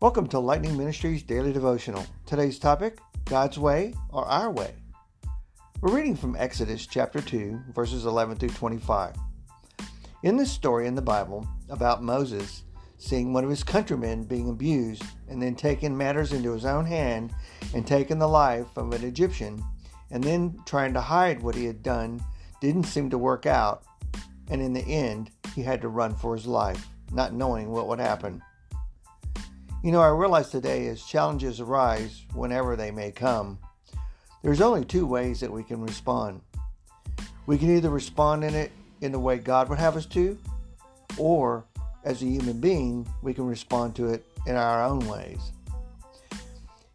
Welcome to Lightning Ministries Daily Devotional. Today's topic God's Way or Our Way. We're reading from Exodus chapter 2, verses 11 through 25. In this story in the Bible about Moses seeing one of his countrymen being abused and then taking matters into his own hand and taking the life of an Egyptian and then trying to hide what he had done didn't seem to work out, and in the end, he had to run for his life, not knowing what would happen. You know, I realize today as challenges arise, whenever they may come, there's only two ways that we can respond. We can either respond in it in the way God would have us to, or as a human being, we can respond to it in our own ways.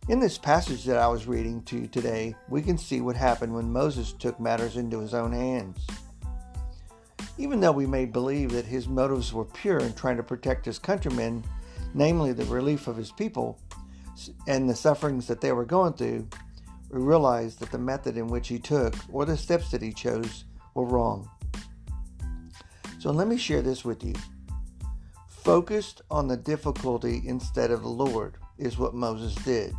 In this passage that I was reading to you today, we can see what happened when Moses took matters into his own hands. Even though we may believe that his motives were pure in trying to protect his countrymen, namely the relief of his people and the sufferings that they were going through, we realize that the method in which he took or the steps that he chose were wrong. So let me share this with you. Focused on the difficulty instead of the Lord is what Moses did.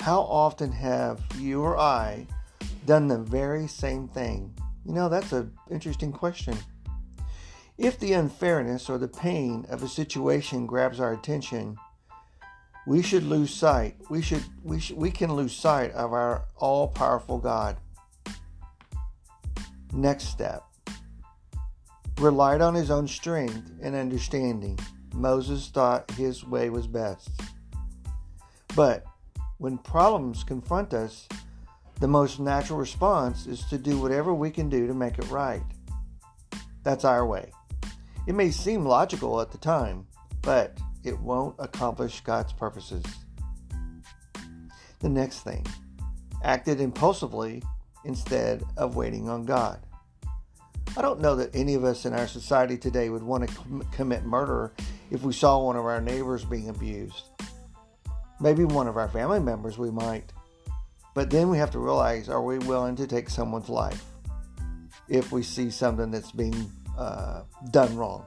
How often have you or I done the very same thing? You know, that's an interesting question. If the unfairness or the pain of a situation grabs our attention, we should lose sight. We should we should, we can lose sight of our all-powerful God. Next step. Relied on his own strength and understanding. Moses thought his way was best. But when problems confront us, the most natural response is to do whatever we can do to make it right. That's our way. It may seem logical at the time, but it won't accomplish God's purposes. The next thing, acted impulsively instead of waiting on God. I don't know that any of us in our society today would want to com- commit murder if we saw one of our neighbors being abused. Maybe one of our family members we might. But then we have to realize are we willing to take someone's life if we see something that's being uh, done wrong.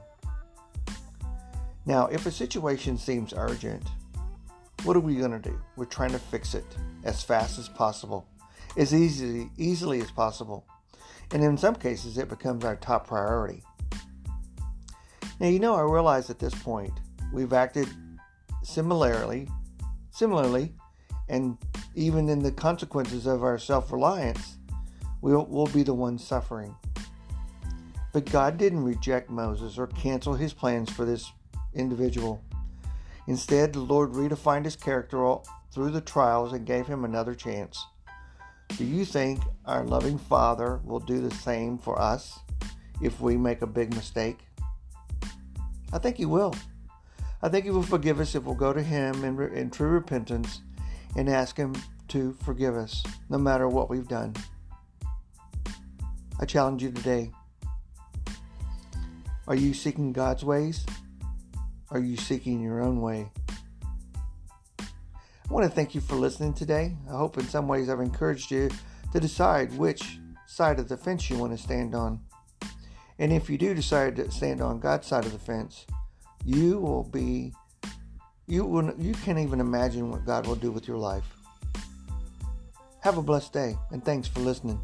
Now, if a situation seems urgent, what are we going to do? We're trying to fix it as fast as possible, as easily, easily as possible. And in some cases, it becomes our top priority. Now, you know, I realize at this point we've acted similarly, similarly, and even in the consequences of our self reliance, we'll, we'll be the ones suffering. But God didn't reject Moses or cancel his plans for this individual. Instead, the Lord redefined his character through the trials and gave him another chance. Do you think our loving Father will do the same for us if we make a big mistake? I think He will. I think He will forgive us if we'll go to Him in, in true repentance and ask Him to forgive us, no matter what we've done. I challenge you today are you seeking God's ways? Are you seeking your own way? I want to thank you for listening today. I hope in some ways I've encouraged you to decide which side of the fence you want to stand on. And if you do decide to stand on God's side of the fence, you will be you will you can't even imagine what God will do with your life. Have a blessed day and thanks for listening.